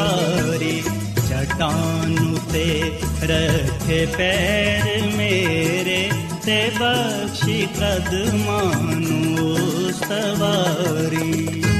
सवारी चटानु ते रथे पैर मेरे ब्शि कद मनो सवारी।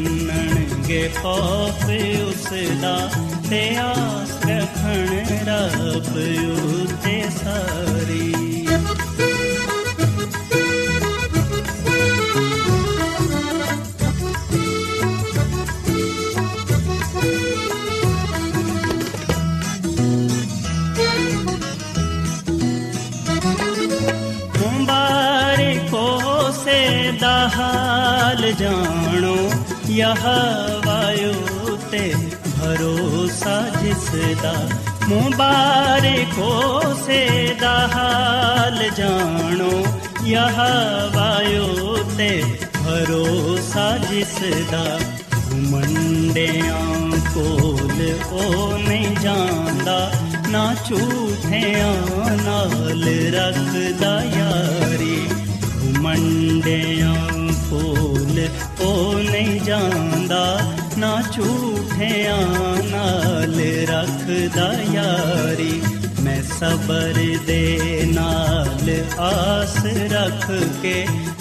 ਮੰਨਣਗੇ ਖੌਫ ਉਸ ਦਾ ਤੇ ਆਸ ਰੱਖਣ ਰੱਬ ਉਤੇ ਸਾਰੀ। ਦਾ ਹਾਲ ਜਾਣੋ ਯਹਵਾਯੂ ਤੇ ਭਰੋਸਾ ਜਿਸ ਦਾ ਮੁਬਾਰਕੋ ਸੇ ਦਾ ਹਾਲ ਜਾਣੋ ਯਹਵਾਯੂ ਤੇ ਭਰੋਸਾ ਜਿਸ ਦਾ ਮੰਡਿਆਂ ਕੋਲ ਉਹ ਨਹੀਂ ਜਾਂਦਾ ਨਾ ਝੂਠਿਆਂ ਨਾਲ ਰੱਖਦਾ ਯਾਰੀ ਮੰਡਿਆਂ ਕੋਲ ਉਹ ਨਹੀਂ ਜਾਂਦਾ ਨਾ ਝੂਠਿਆਂ ਨਾਲ ਰੱਖਦਾ ਯਾਰੀ ਮੈਂ ਸਬਰ ਦੇ ਨਾਲ ਆਸ ਰੱਖ ਕੇ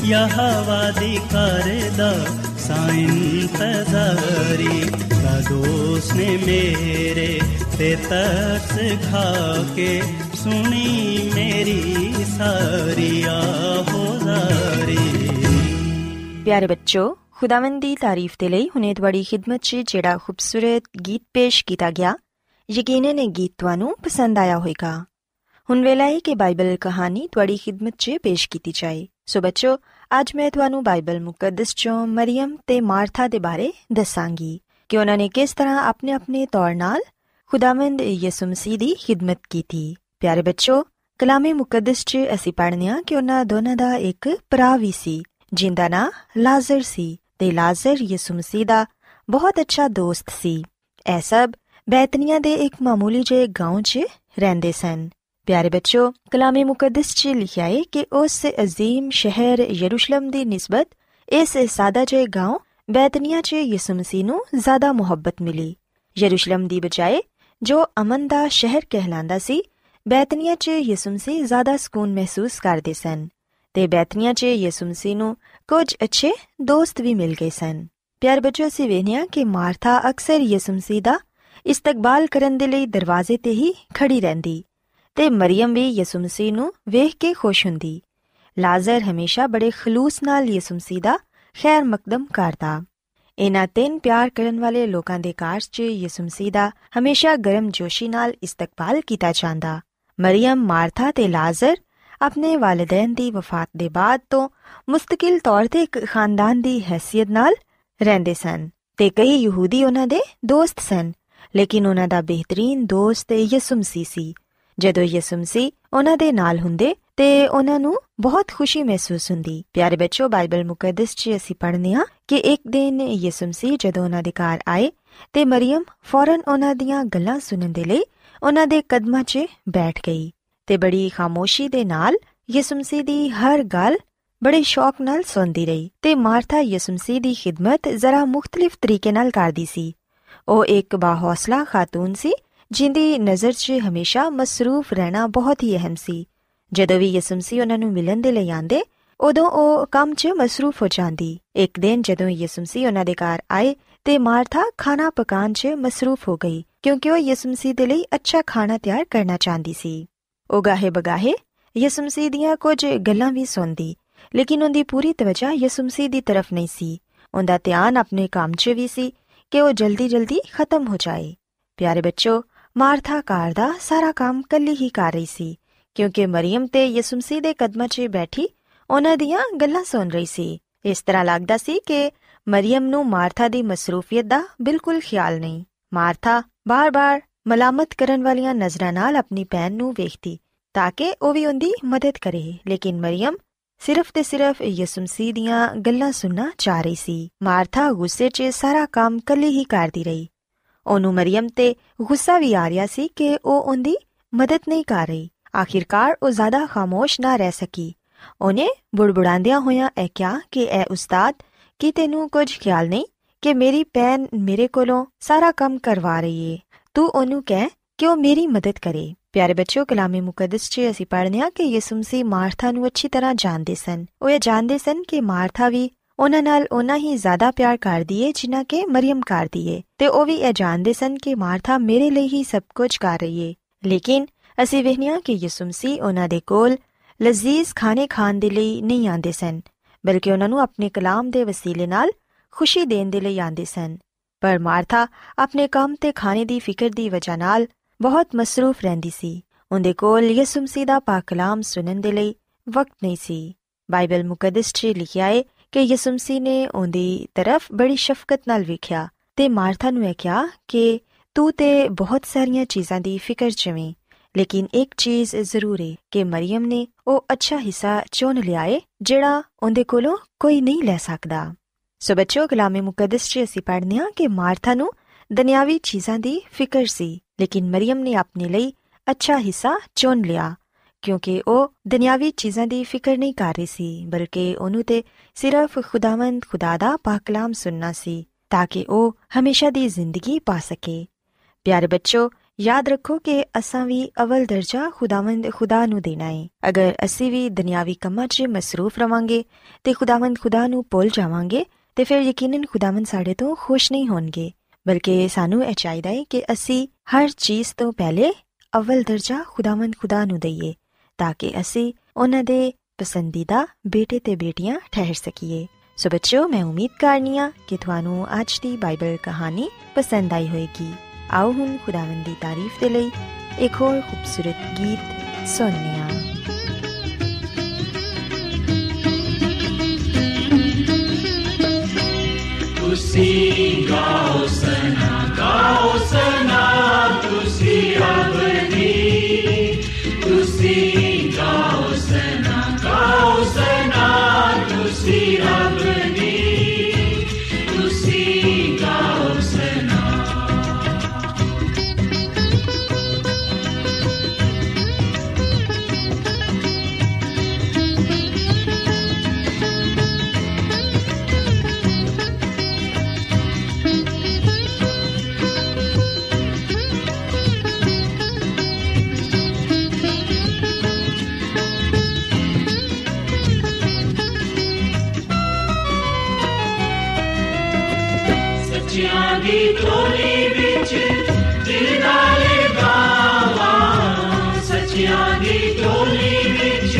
ਯਹਵਾ ਦੀ ਕਰਦਾ ਸਾਇਨ ਤਜ਼ਾਰੀ ਦਾ ਦੋਸਤ ਨੇ ਮੇਰੇ ਤੇ ਤਰਸ ਖਾ ਕੇ ਸੁਣੀ ਮੇਰੀ ਸਾਰੀ ਆਹੋਜ਼ਾਰੀ ਪਿਆਰੇ ਬੱਚੋ ਖੁਦਾਵੰਦ ਦੀ ਤਾਰੀਫ ਦੇ ਲਈ ਹੁਨੇ ਤੁਹਾਡੀ ਖidmat 'ਚ ਜਿਹੜਾ ਖੂਬਸੂਰਤ ਗੀਤ ਪੇਸ਼ ਕੀਤਾ ਗਿਆ ਯਕੀਨਨ ਇਹ ਗੀਤ ਤੁਹਾਨੂੰ ਪਸੰਦ ਆਇਆ ਹੋਵੇਗਾ ਹੁਣ ਵੇਲਾ ਹੈ ਕਿ ਬਾਈਬਲ ਕਹਾਣੀ ਤੁਹਾਡੀ ਖidmat 'ਚ ਪੇਸ਼ ਕੀਤੀ ਜਾਏ ਸੋ ਬੱਚੋ ਅੱਜ ਮੈਂ ਤੁਹਾਨੂੰ ਬਾਈਬਲ ਮੁਕੱਦਸ 'ਚੋਂ ਮਰੀਮ ਤੇ ਮਾਰਥਾ ਦੇ ਬਾਰੇ ਦੱਸਾਂਗੀ ਕਿ ਉਹਨਾਂ ਨੇ ਕਿਸ ਤਰ੍ਹਾਂ ਆਪਣੇ ਆਪਣੇ ਤੌਰ 'ਨਾਲ ਖੁਦਾਵੰਦ ਯਿਸੂ ਮਸੀਹ ਦੀ ਖidmat ਕੀਤੀ ਪਿਆਰੇ ਬੱਚੋ ਕਲਾਮੇ ਮੁਕੱਦਸ 'ਚ ਅਸੀਂ ਪੜ੍ਹਨੇ ਆ ਕਿ ਉਹਨਾਂ ਦੋਨਾਂ ਦਾ ਇੱਕ ਭਰਾ ਵੀ ਸੀ ਜਿੰਦਾ ਨਾਂ ਲਾਜ਼ਰ ਸੀ ਤੇ ਲਾਜ਼ਰ ਯਿਸੂ ਮਸੀਹ ਦਾ ਬਹੁਤ ਅੱਛਾ ਦੋਸਤ ਸੀ ਇਹ ਸਭ ਬੈਤਨੀਆ ਦੇ ਇੱਕ ਮਾਮੂਲੀ ਜਿਹੇ گاؤں 'ਚ ਰਹਿੰਦੇ ਸਨ ਪਿਆਰੇ ਬੱਚੋ ਕਲਾਮੇ ਮੁਕੱਦਸ 'ਚ ਲਿਖਿਆ ਹੈ ਕਿ ਉਸ ਅਜ਼ੀਮ ਸ਼ਹਿਰ ਯਰੂਸ਼ਲਮ ਦੀ ਨਿਸਬਤ ਇਸ ਸਾਦਾ ਜਿਹੇ گاؤں ਬੈਤਨੀਆ 'ਚ ਯਿਸੂ ਮਸੀਹ ਨੂੰ ਜ਼ਿਆਦਾ ਮੁਹੱਬਤ ਮਿਲੀ ਯਰੂਸ਼ਲਮ ਦੀ ਬਜਾਏ ਜੋ ਅਮਨ ਦਾ ਸ਼ਹਿਰ ਕਹਿਲਾਂਦਾ ਸੀ ਬੈਤਨੀਆ 'ਚ ਯਿਸੂ ਮਸੀਹ ਜ਼ਿਆਦਾ ਸਕੂਨ ਮਹਿਸੂਸ ਕਰਦੇ ਸਨ ਤੇ ਬੈਤਨੀਆ 'ਚ ਯਿਸੂ ਮਸੀਹ ਨੂੰ ਕੁਝ ਅੱਛੇ ਦੋਸਤ ਵੀ ਮਿਲ ਗਏ ਸਨ। ਪਿਆਰ ਬੱਚੋ ਅਸੀਂ ਵੇਖਿਆ ਕਿ ਮਾਰਥਾ ਅਕਸਰ ਯਿਸੂ ਮਸੀਹ ਦਾ ਇਸਤਕਬਾਲ ਕਰਨ ਦੇ ਲਈ ਦਰਵਾਜ਼ੇ ਤੇ ਹੀ ਖੜੀ ਰਹਿੰਦੀ ਤੇ ਮਰੀਮ ਵੀ ਯਿਸੂ ਮਸੀਹ ਨੂੰ ਵੇਖ ਕੇ ਖੁਸ਼ ਹੁੰਦੀ। ਲਾਜ਼ਰ ਹਮੇਸ਼ਾ ਬੜੇ ਖਲੂਸ ਨਾਲ ਯਿਸੂ ਮਸੀਹ ਦਾ ਖੈਰ ਮਕਦਮ ਕਰਦਾ ਇਹਨਾਂ ਤਿੰਨ ਪਿਆਰ ਕਰਨ ਵਾਲੇ ਲੋਕਾਂ ਦੇ ਕਾਰਜ 'ਚ ਯਿਸੂ ਮਸੀਹ ਦਾ ਹਮੇਸ਼ਾ ਗਰਮ ਜੋਸ਼ੀ ਨਾਲ ਇਸਤਕਬਾਲ ਕੀਤਾ ਜਾਂਦਾ। ਮਰੀਮ ਮਾਰਥਾ ਤੇ ਲਾਜ਼ਰ ਆਪਣੇ ਵਾਲਿਦੈਨ ਦੀ ਵਫਾਤ ਦੇ ਬਾਅਦ ਤੋਂ ਮੁਸਤਕਿਲ ਤੌਰ ਤੇ ਇੱਕ ਖਾਨਦਾਨ ਦੀ ਹیثیت ਨਾਲ ਰਹਿੰਦੇ ਸਨ ਤੇ ਕਈ ਯਹੂਦੀ ਉਹਨਾਂ ਦੇ ਦੋਸਤ ਸਨ, ਲੇਕਿਨ ਉਹਨਾਂ ਦਾ ਬਿਹਤਰੀਨ ਦੋਸਤ ਯਿਸੂ ਮਸੀਹ ਸੀ। ਜਦੋਂ ਯਿਸੂ ਮਸੀਹ ਉਹਨਾਂ ਦੇ ਨਾਲ ਹੁੰਦੇ ਤੇ ਉਹਨਾਂ ਨੂੰ ਬਹੁਤ ਖੁਸ਼ੀ ਮਹਿਸੂਸ ਹੁੰਦੀ। ਪਿਆਰੇ ਬੱਚੋ ਬਾਈਬਲ ਮੁਕੱਦਸ 'ਚ ਅਸੀਂ ਪੜ੍ਹਨੇ ਆ ਕਿ ਇੱਕ ਦਿਨ ਯਿਸੂ ਮਸੀਹ ਜਦੋਂ ਉਹਨਾਂ ਦੇ ਘਰ ਆਏ ਤੇ ਮਰੀਮ ਫੌਰਨ ਉਹਨਾਂ ਦੀਆਂ ਗੱਲਾਂ ਸੁਣਨ ਦੇ ਲਈ ਉਹਨਾਂ ਦੇ ਕਦਮਾਂ 'ਚ ਬੈਠ ਗਈ। ਤੇ ਬੜੀ ਖਾਮੋਸ਼ੀ ਦੇ ਨਾਲ ਯਿਸੂ ਮਸੀਹ ਦੀ ਹਰ ਗੱਲ ਬੜੇ ਸ਼ੌਕ ਨਾਲ ਸੁਣਦੀ ਰਹੀ ਤੇ ਮਾਰਥਾ ਯਿਸੂ ਮਸੀਹ ਦੀ ਖਿਦਮਤ ਜ਼ਰਾ ਮੁxtਲਿਫ ਤਰੀਕੇ ਨਾਲ ਕਰਦੀ ਸੀ। ਉਹ ਇੱਕ ਬਾਹੌਸਲਾ ਖਾਤੂਨ ਸੀ, ਜਿੰਦੀ ਨਜ਼ਰ 'ਚ ਹਮੇਸ਼ਾ ਮਸਰੂਫ ਰਹਿਣਾ ਬਹੁਤ ਹੀ ਅਹਿਮ ਸੀ। ਜਦੋਂ ਵੀ ਯਿਸੂ ਮਸੀਹ ਉਹਨਾਂ ਨੂੰ ਮਿਲਣ ਦੇ ਲਈ ਆਂਦੇ ਉਦੋਂ ਉਹ ਕੰਮ 'ਚ ਮਸਰੂਫ ਹੋ ਜਾਂਦੀ। ਇੱਕ ਦਿਨ ਜਦੋਂ ਯਿਸੂ ਮਸੀਹ ਉਹਨਾਂ ਦੇ ਘਰ ਆਏ ਤੇ ਮਾਰਥਾ ਖਾਣਾ ਪਕਾਉਣ 'ਚ ਮਸਰੂਫ ਹੋ ਗਈ, ਕਿਉਂਕਿ ਉਹ ਯਿਸੂ ਮਸੀਹ ਦੇ ਲਈ ਅੱਛਾ ਖਾਣਾ ਤਿਆਰ ਕਰਨਾ ਚਾਹੁੰਦੀ ਸੀ। ਉਹ ਗਾਹੇ ਬਗਾਹੇ ਯਿਸੂ ਮਸੀਹ ਦੀਆਂ ਕੁਝ ਗੱਲਾਂ ਵੀ ਸੁਣਦੀ, ਲੇਕਿਨ ਉਹਦੀ ਪੂਰੀ ਤਵਜਾ ਯਿਸੂ ਮਸੀਹ ਦੀ ਤਰਫ ਨਹੀਂ ਸੀ। ਉਹਦਾ ਧਿਆਨ ਆਪਣੇ ਕੰਮ 'ਚ ਵੀ ਸੀ ਕਿ ਉਹ ਜਲਦੀ-ਜਲਦੀ ਖਤਮ ਹੋ ਜਾਏ। ਪਿਆਰੇ ਬੱਚੋ, ਮਾਰਥਾ ਕਾਰ ਦਾ ਸਾਰਾ ਕੰਮ ਕੱਲੀ ਹੀ ਕਰ ਰਹੀ ਸੀ, ਕਿਉਂਕਿ ਮਰੀਮ ਤੇ ਯਿਸੂ ਮਸੀਹ ਦੇ ਕਦਮਾਂ 'ਚ ਬੈਠੀ ਉਹਨਾਂ ਦੀਆਂ ਗੱਲਾਂ ਸੁਣ ਰਹੀ ਸੀ। ਇਸ ਤਰ੍ਹਾਂ ਲੱਗਦਾ ਸੀ ਕਿ ਮਰੀਮ ਨੂੰ ਮਾਰਥਾ ਦੀ ਮਸਰੂਫੀਅਤ ਦਾ ਬਿਲਕੁਲ ਖਿਆਲ ਨਹੀਂ। ਮਾਰਥਾ, ਬਾਰ-ਬਾਰ ਮਲਾਮਤ ਕਰਨ ਵਾਲੀਆਂ ਨਜ਼ਰਾਂ ਨਾਲ ਆਪਣੀ ਭੈਣ ਨੂੰ ਵੇਖਦੀ, ਤਾਂ ਕਿ ਉਹ ਵੀ ਉਹਦੀ ਮਦਦ ਕਰੇ। ਲੇਕਿਨ ਮਰੀਮ ਸਿਰਫ ਤੇ ਸਿਰਫ ਯਿਸੂ ਮਸੀਹ ਦੀਆਂ ਗੱਲਾਂ ਸੁਣਨਾ ਚਾਹ ਰਹੀ ਸੀ। ਮਾਰਥਾ ਗੁੱਸੇ 'ਚ ਸਾਰਾ ਕੰਮ ਕੱਲੀ ਹੀ ਕਰਦੀ ਰਹੀ। ਉਹਨੂੰ ਮਰੀਮ ਤੇ ਗੁੱਸਾ ਵੀ ਆ ਰਿਹਾ ਸੀ ਕਿ ਉਹ ਉਹਦੀ ਮਦਦ ਨਹੀਂ ਕਰ ਰਹੀ। ਆਖਿਰਕਾਰ ਉਹ ਜ਼ਿਆਦਾ ਖਾਮੋਸ਼ ਨਾ ਰਹਿ ਸਕੀ। ਉਹਨੇ ਬੁੜਬੁੜਾਉਂਦਿਆਂ ਹੋਇਆਂ ਇਹ ਕਿਹਾ ਕਿ, ਐ ਉਸਤਾਦ, ਕੀ ਤੈਨੂੰ ਕੁਝ ਖਿਆਲ ਨਹੀਂ ਕਿ ਮੇਰੀ ਭੈਣ ਮੇਰੇ ਕੋਲੋਂ ਸਾਰਾ ਕੰਮ ਕਰਵਾ ਰਹੀ ਏ? ਤੂੰ ਉਹਨੂੰ ਕਹਿ ਕਿ ਉਹ ਮੇਰੀ ਮਦਦ ਕਰੇ। ਪਿਆਰੇ ਬੱਚਿਓ, ਕਲਾਮੇ ਮੁਕੱਦਸ 'ਚ ਅਸੀਂ ਪੜ੍ਹਨੇ ਆ ਕਿ ਯਿਸੂ ਮਸੀਹ ਮਾਰਥਾ ਨੂੰ ਅੱਛੀ ਤਰ੍ਹਾਂ ਜਾਣਦੇ ਸਨ। ਉਹ ਇਹ ਜਾਣਦੇ ਸਨ ਕਿ ਮਾਰਥਾ ਵੀ ਉਹਨਾਂ ਨਾਲ ਉਹਨਾਂ ਹੀ ਜ਼ਿਆਦਾ ਪਿਆਰ ਕਰਦੀ ਏ, ਜਿੰਨਾ ਕਿ ਮਰੀਮ ਕਰਦੀ ਏ। ਤੇ ਉਹ ਵੀ ਇਹ ਜਾਣਦੇ ਸਨ ਕਿ ਮਾਰਥਾ ਮੇਰੇ ਲਈ ਹੀ ਸਭ ਕੁਝ ਕਰ ਰਹੀ ਏ। ਲੇਕਿਨ ਅਸੀਂ ਵੇਖਿਆ ਕਿ ਯਿਸੂ ਮਸੀਹ ਉਹਨਾਂ ਦੇ ਕੋਲ ਲਜ਼ੀਜ਼ ਖਾਣੇ ਖਾਣ ਦੇ ਲਈ ਨਹੀਂ ਆਂਦੇ ਸਨ, ਬਲਕਿ ਉਹਨਾਂ ਨੂੰ ਆਪਣੇ ਕਲਾਮ ਦੇ ਵਸੀਲੇ ਨਾਲ ਖੁਸ਼ੀ ਦੇਣ ਦੇ ਲਈ ਆਂਦੇ ਸਨ। ਪਰ ਮਾਰਥਾ ਆਪਣੇ ਕੰਮ ਤੇ ਖਾਣੇ ਦੀ ਫਿਕਰ ਦੀ ਵਜ੍ਹਾ ਨਾਲ ਬਹੁਤ ਮਸਰੂਫ ਰਹਿੰਦੀ ਸੀ। ਉਹਦੇ ਕੋਲ ਯਿਸੂ ਮਸੀਹ ਦਾ ਪਾਕ ਕਲਾਮ ਸੁਣਨ ਦੇ ਲਈ ਵਕਤ ਨਹੀਂ ਸੀ। ਬਾਈਬਲ ਮੁਕੱਦਸ 'ਚ ਲਿਖਿਆ ਹੈ ਕਿ ਯਿਸੂ ਮਸੀਹ ਨੇ ਉਹਦੀ ਤਰਫ ਬੜੀ ਸ਼ਫਕਤ ਨਾਲ ਵੇਖਿਆ ਤੇ ਮਾਰਥਾ ਨੂੰ ਇਹ ਕਿਹਾ ਕਿ ਤੂੰ ਤੇ ਬਹੁਤ ਸਾਰੀਆਂ ਚੀਜ਼ਾਂ ਦੀ ਫਿਕਰ ਚਵੇਂ ਲੇਕਿਨ ਇੱਕ ਚੀਜ਼ ਜ਼ਰੂਰ ਹੈ ਕਿ ਮਰੀਮ ਨੇ ਉਹ ਅੱਛਾ ਹਿੱਸਾ ਚੁਣ ਲਿਆ ਏ, ਜਿਹੜਾ ਉਹਦੇ ਕੋਲੋਂ ਕੋਈ ਨਹੀਂ ਲੈ ਸਕਦਾ। ਸੋ ਬੱਚੋ ਕਲਾਮੇ ਮੁਕੱਦਸ 'ਚ ਅਸੀਂ ਪੜ੍ਹਨੇ ਆ ਕਿ ਮਾਰਥਾ ਨੂੰ ਦੁਨਿਆਵੀ ਚੀਜ਼ਾਂ ਦੀ ਫਿਕਰ ਸੀ, ਲੇਕਿਨ ਮਰੀਮ ਨੇ ਆਪਣੇ ਲਈ ਅੱਛਾ ਹਿੱਸਾ ਚੁਣ ਲਿਆ, ਕਿਉਂਕਿ ਉਹ ਦੁਨਿਆਵੀ ਚੀਜ਼ਾਂ ਦੀ ਫਿਕਰ ਨਹੀਂ ਕਰ ਰਹੀ ਸੀ, ਬਲਕਿ ਉਹਨੂੰ ਤੇ ਸਿਰਫ ਖੁਦਾਵੰਦ ਖੁਦਾ ਦਾ ਪਾਕ ਕਲਾਮ ਸੁਨਣਾ ਸੀ, ਤਾਂ ਕਿ ਉਹ ਹਮੇਸ਼ਾ ਦੀ ਜ਼ਿੰਦਗੀ ਪਾ ਸਕੇ। ਪਿਆਰੇ ਬੱਚੋ ਯਾਦ ਰੱਖੋ ਕਿ ਅਸਾਂ ਵੀ ਅਵਲ ਦਰਜਾ ਖੁਦਾਵੰਦ ਖੁਦਾ ਨੂੰ ਦੇਣਾ ਹੈ ਅਗਰ ਅਸੀਂ ਵੀ ਦੁਨਿਆਵੀ ਕੰਮਾਂ 'ਚ ਮਸਰੂਫ ਰਵਾਂਗੇ ਤੇ ਖੁਦਾਵੰਦ ਖੁਦਾ ਨੂੰ ਭੁੱਲ ਜਾਵਾਂਗੇ ਤੇ ਫਿਰ ਯਕੀਨਨ ਖੁਦਾਵੰਦ ਸਾਡੇ ਤੋਂ ਖੁਸ਼ ਨਹੀਂ ਹੋਣਗੇ, ਬਲਕਿ ਸਾਨੂੰ ਇਹ ਚਾਹੀਦਾ ਹੈ ਕਿ ਅਸੀਂ ਹਰ ਚੀਜ਼ ਤੋਂ ਪਹਿਲੇ ਅਵਲ ਦਰਜਾ ਖੁਦਾਵੰਦ ਖੁਦਾ ਨੂੰ ਦਈਏ, ਤਾਂ ਕਿ ਅਸੀਂ ਉਹਨਾਂ ਦੇ ਪਸੰਦੀਦਾ ਬੇਟੇ ਤੇ ਬੇਟੀਆਂ ਠਹਿਰ ਸਕੀਏ। ਸੋ ਬੱਚਿਓ, ਮੈਂ ਉਮੀਦ ਕਰਨੀਆ ਕਿ ਤੁਹਾਨੂੰ ਅੱਜ ਦੀ ਬਾਈਬਲ ਕਹਾਣੀ ਪਸੰਦ ਆਈ ਹੋਵੇਗੀ। ਆਓ ਹੁਣ ਖੁਦਾਵੰਦ ਦੀ ਤਾਰੀਫ ਦੇ ਲਈ ਇੱਕ ਹੋਰ ਖੂਬਸੂਰਤ ਗੀਤ ਸੁਣਨੇ Kursi kau sena, kau sena tusi abadi. Kursi kau sena. ਸੱਚਿਆਂ ਦੀ ਟੋਲੀ ਵਿੱਚ ਦਿਲ ਨਾਲ ਗਾਵਾਂ ਸੱਚਿਆਂ ਦੀ ਟੋਲੀ ਵਿੱਚ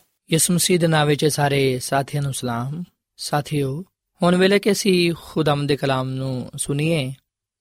ਯਿਸੂ ਮਸੀਹ ਦੇ ਨਾਮ ਵਿੱਚ ਸਾਰੇ ਸਾਥੀਆਂ ਨੂੰ ਸਲਾਮ। ਸਾਥੀਓ, ਹੁਣ ਵੇਲੇ ਕਿ ਅਸੀਂ ਖੁਦਾਮ ਦੇ ਕਲਾਮ ਨੂੰ ਸੁਣੀਏ,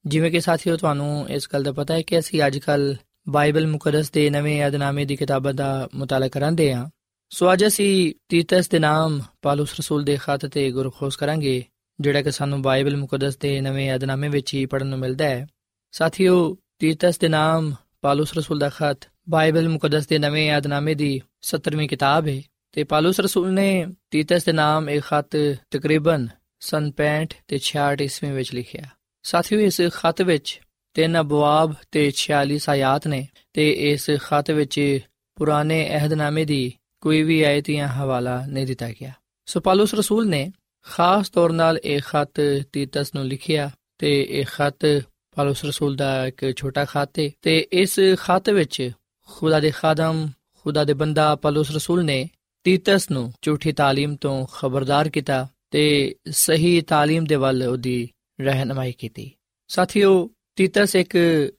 ਜਿਵੇਂ ਕਿ ਸਾਥੀਓ ਤੁਹਾਨੂੰ ਇਸ ਗੱਲ ਦਾ ਪਤਾ ਹੈ ਕਿ ਅਸੀਂ ਅੱਜ ਕੱਲ ਬਾਈਬਲ ਮੁਕੱਦਸ ਦੇ ਨਵੇਂ ਯਾਦਨਾਮੇ ਦੀ ਕਿਤਾਬਾਂ ਦਾ ਮੁਤਾਲਾ ਕਰਾਂਦੇ ਹਾਂ। ਸੋ ਅੱਜ ਅਸੀਂ ਤੀਤਸ ਦੇ ਨਾਮ ਪਾਲੂਸ ਰਸੂਲ ਦੇ ਖਤ ਤੇ ਗੁਰਖੋਸ ਕਰਾਂਗੇ, ਜਿਹੜਾ ਕਿ ਸਾਨੂੰ ਬਾਈਬਲ ਮੁਕੱਦਸ ਦੇ ਨਵੇਂ ਯਾਦਨਾਮੇ ਵਿੱਚ ਹੀ ਪੜਨ ਨੂੰ ਮਿਲਦਾ ਹੈ। ਸਾਥੀਓ, ਤੀਤਸ ਦੇ ਨਾਮ ਪਾਲੂਸ ਰਸੂਲ ਦਾ ਖਤ ਬਾਈਬਲ ਮੁਕੱਦਸ ਦੇ ਨਵੇਂ ਯਾਦਨਾਮੇ ਦੀ 17ਵੀਂ ਕਿਤਾਬ ਹੈ। ਤੇ ਪਾਲੂਸ ਰਸੂਲ ਨੇ ਤੀਤਸ ਦੇ ਨਾਮ ਇਹ ਖਤ ਤਕਰੀਬਨ ਸਨ 65 ਤੇ 66 ਈਸਵੀ ਵਿੱਚ ਲਿਖਿਆ। ਸਾਥੀਓ, ਇਸ ਖਤ ਵਿੱਚ ਤਿੰਨ ਅਬਵਾਬ ਤੇ 46 ਆਇਤ ਨੇ ਤੇ ਇਸ ਖਤ ਵਿੱਚ ਪੁਰਾਣੇ ਅਹਿਦਨਾਮੇ ਦੀ ਕੋਈ ਵੀ ਆਇਤ ਜਾਂ ਹਵਾਲਾ ਨਹੀਂ ਦਿੱਤਾ ਗਿਆ। ਸੋ ਪਾਲੂਸ ਰਸੂਲ ਨੇ ਖਾਸ ਤੌਰ ਨਾਲ ਇਹ ਖਤ ਤੀਤਸ ਨੂੰ ਲਿਖਿਆ ਤੇ ਇਹ ਖਤ ਪਾਲੂਸ ਰਸੂਲ ਦਾ ਇੱਕ ਛੋਟਾ ਖਤ ਹੈ ਤੇ ਇਸ ਖਤ ਵਿੱਚ ਖੁਦਾ ਦੇ ਖਾਦਮ, ਖੁਦਾ ਦੇ ਬੰਦਾ ਪਾਲੂਸ ਰਸੂਲ ਨੇ ਤੀਤਸ ਨੂੰ ਝੂਠੀ ਤਾਲੀਮ ਤੋਂ ਖਬਰਦਾਰ ਕੀਤਾ ਤੇ ਸਹੀ ਤਾਲੀਮ ਦੇ ਵੱਲ ਉਹਦੀ ਰਹਿਨਮਾਈ ਕੀਤੀ। ਸਾਥੀਓ, ਤੀਤਸ ਇੱਕ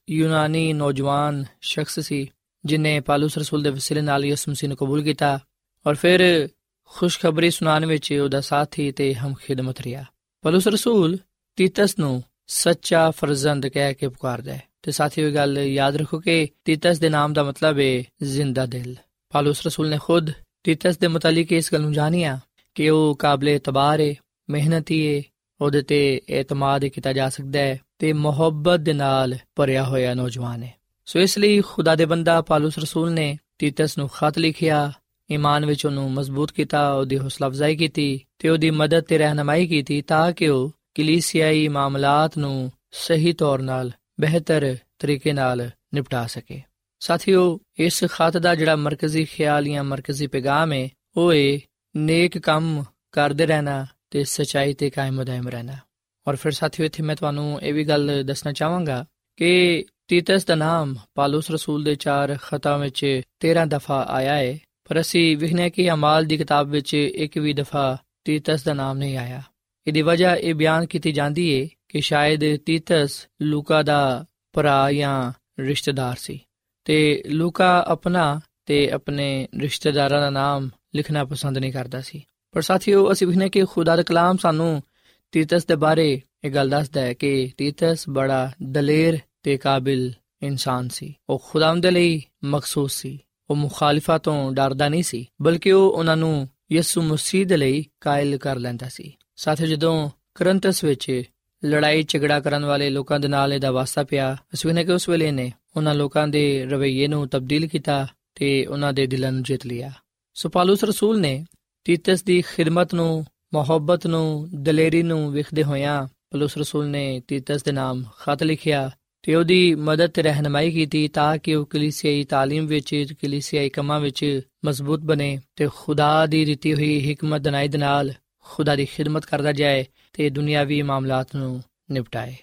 ਯੂਨਾਨੀ ਨੌਜਵਾਨ ਸ਼ਖਸ ਸੀ, ਜਿਨੇ ਪਾਲੂਸ ਰਸੂਲ ਦੇ ਵਸੀਲੇ ਨਾਲ ਯਿਸੂ ਮਸੀਹ ਨੂੰ ਕਬੂਲ ਕੀਤਾ ਔਰ ਫਿਰ ਖੁਸ਼ਖਬਰੀ ਸੁਣਾਉਣ ਵਿੱਚ ਉਹਦਾ ਸਾਥੀ ਤੇ ਹਮ ਖਿਦਮਤ ਰਿਹਾ। ਪਾਲੂਸ ਰਸੂਲ ਤੀਤਸ ਨੂੰ ਸੱਚਾ ਫਰਜ਼ੰਦ ਕਹਿ ਕੇ ਪੁਕਾਰਦਾ ਹੈ। ਤੇ ਸਾਥੀਓ, ਇਹ ਗੱਲ ਯਾਦ ਰੱਖੋ ਕਿ ਤੀਤਸ ਦੇ ਨਾਮ ਦਾ ਮਤਲਬ ਹੈ ਜ਼ਿੰਦਾ ਦਿਲ। ਪਾਲੂਸ ਰਸੂਲ ਨੇ ਖੁਦ ਤੀਤਸ ਦੇ ਮੁਤਲਕ ਇਸ ਗੱਲ ਨੂੰ ਜਾਣਿਆ ਕਿ ਉਹ ਕਾਬਲੇ ਤਬਾਰ ਹੈ ਮਿਹਨਤੀ ਹੈ ਉਹਦੇ ਤੇ ਇਤਮਾਦ ਕੀਤਾ ਜਾ ਸਕਦਾ ਹੈ ਤੇ ਮੁਹੱਬਤ ਦੇ ਨਾਲ ਭਰਿਆ ਹੋਇਆ ਨੌਜਵਾਨ ਹੈ ਸੋ ਇਸ ਲਈ ਖੁਦਾ ਦੇ ਬੰਦਾ ਪਾਲੂਸ ਰਸੂਲ ਨੇ ਤੀਤਸ ਨੂੰ ਖਤ ਲਿਖਿਆ, ਈਮਾਨ ਵਿੱਚ ਉਹਨੂੰ ਮਜ਼ਬੂਤ ਕੀਤਾ, ਉਹਦੀ ਹੌਸਲਾ ਅਫਜ਼ਾਈ ਕੀਤੀ ਤੇ ਉਹਦੀ ਮਦਦ ਤੇ ਰਹਿਨਮਾਈ ਕੀਤੀ ਤਾਂ ਕਿ ਉਹ ਕਲੀਸਿਆਈ ਮਾਮਲਾਤ ਨੂੰ ਸਹੀ ਤੌਰ ਨਾਲ ਬਿਹਤਰ ਤਰੀਕੇ ਨਾਲ ਨਿਪਟਾ ਸਕੇ। ਸਾਥੀਓ, ਇਸ ਖਤ ਦਾ ਜਿਹੜਾ ਮਰਕਜ਼ੀ ਖਿਆਲ ਜਾਂ ਮਰਕਜ਼ੀ ਪੈਗਾਮ ਹੈ ਉਹ ਹੈ ਨੇਕ ਕੰਮ ਕਰਦੇ ਰਹਿਣਾ ਤੇ ਸਚਾਈ ਤੇ ਕਾਇਮ ਦائم ਰਹਿਣਾ। ਔਰ ਫਿਰ ਸਾਥੀਓ, ਇੱਥੇ ਮੈਂ ਤੁਹਾਨੂੰ ਇਹ ਵੀ ਗੱਲ ਦੱਸਣਾ ਚਾਹਾਂਗਾ ਕਿ ਤੀਤਸ ਦਾ ਨਾਮ ਪਾਲੂਸ ਰਸੂਲ ਦੇ ਚਾਰ ਖਤਾਂ ਵਿੱਚ 13 ਦਫਾ ਆਇਆ ਹੈ ਪਰ ਅਸੀਂ ਵਿਖਨੇ ਕਿ ਅਮਾਲ ਦੀ ਕਿਤਾਬ ਵਿੱਚ ਇੱਕ ਵੀ ਦਫਾ ਤੀਤਸ ਦਾ ਨਾਮ ਨਹੀਂ ਆਇਆ। ਇਹਦੀ ਵਜ੍ਹਾ ਇਹ ਬਿਆਨ ਕੀਤੀ ਜਾਂਦੀ ਹੈ ਕਿ ਸ਼ਾਇਦ ਤੀਤਸ ਲੂਕਾ ਦਾ ਭਰਾ ਜਾਂ ਰਿਸ਼ਤੇਦਾਰ ਸੀ। ਤੇ ਲੂਕਾ ਆਪਣਾ ਤੇ ਆਪਣੇ ਰਿਸ਼ਤੇਦਾਰਾਂ ਦਾ ਨਾਮ ਲਿਖਣਾ ਪਸੰਦ ਨਹੀਂ ਕਰਦਾ ਸੀ। ਪਰ ਸਾਥੀਓ, ਅਸੀਂ ਵਿਖਨੇ ਕਿ ਖੁਦਾ ਦਾ ਕਲਾਮ ਸਾਨੂੰ ਤੀਤਸ ਦੇ ਬਾਰੇ ਇਹ ਗੱਲ ਦੱਸਦਾ ਹੈ ਕਿ ਤੀਤਸ ਬੜਾ ਦਲੇਰ ਤੇ ਕਾਬਿਲ ਇਨਸਾਨ ਸੀ। ਉਹ ਖੁਦਾਵੰਦ ਲਈ ਮਖਸੂਸ ਸੀ। ਉਹ ਮੁਖਾਲਿਫਾਂ ਤੋਂ ਡਰਦਾ ਨਹੀਂ ਸੀ, ਬਲਕਿ ਉਹ ਉਹਨਾਂ ਨੂੰ ਯਿਸੂ ਮਸੀਹ ਦੇ ਲਈ ਕਾਇਲ ਕਰ ਲੈਂਦਾ ਸੀ। ਸਾਥੀ ਜਦੋਂ ਕਰੰਤਸ ਵਿੱਚ ਲੜਾਈ ਝਗੜਾ ਕਰਨ ਵਾਲੇ ਲੋਕਾਂ ਦੇ ਨਾਲ ਇਹਦਾ ਵਾਸਤਾ ਪਿਆ, ਅਸੀਂ ਨੇ ਕਿ ਉਸ ਵੇਲੇ ਨੇ ਉਹਨਾਂ ਲੋਕਾਂ ਦੇ ਰਵਈਏ ਨੂੰ ਤਬਦੀਲ ਕੀਤਾ ਤੇ ਉਹਨਾਂ ਦੇ ਦਿਲਾਂ ਨੂੰ ਜਿੱਤ ਲਿਆ ਸੋ ਪਾਲੂਸ ਰਸੂਲ ਨੇ ਤੀਤਸ ਦੀ ਖਿਦਮਤ ਨੂੰ ਮੁਹੱਬਤ ਨੂੰ ਦਲੇਰੀ ਨੂੰ ਵਿਖਦੇ ਹੋਇਆਂ ਪਾਲੂਸ ਰਸੂਲ ਨੇ ਤੀਤਸ ਦੇ ਨਾਮ ਖਤ ਲਿਖਿਆ ਤੇ ਉਹਦੀ ਮਦਦ ਤੇ ਰਹਿਨਮਾਈ ਕੀਤੀ ਤਾਂ ਕਿ ਉਹ ਕਲੀਸਿਆਈ تعلیم ਵਿੱਚ ਕਲੀਸਿਆਈ ਕੰਮਾਂ ਵਿੱਚ ਮਜ਼ਬੂਤ ਬਣੇ ਤੇ ਖੁਦਾ ਦੀ ਦਿੱਤੀ ਹੋਈ ਹਕਮਤ ਦਨਾਈ ਦੇ ਨਾਲ ਖੁਦਾ ਦੀ ਖਿਦਮਤ ਕਰਦਾ ਜਾਏ ਤੇ ਦੁਨਿਆਵੀ ਮਾਮਲਾਤ ਨੂੰ ਨਿਪਟਾਏ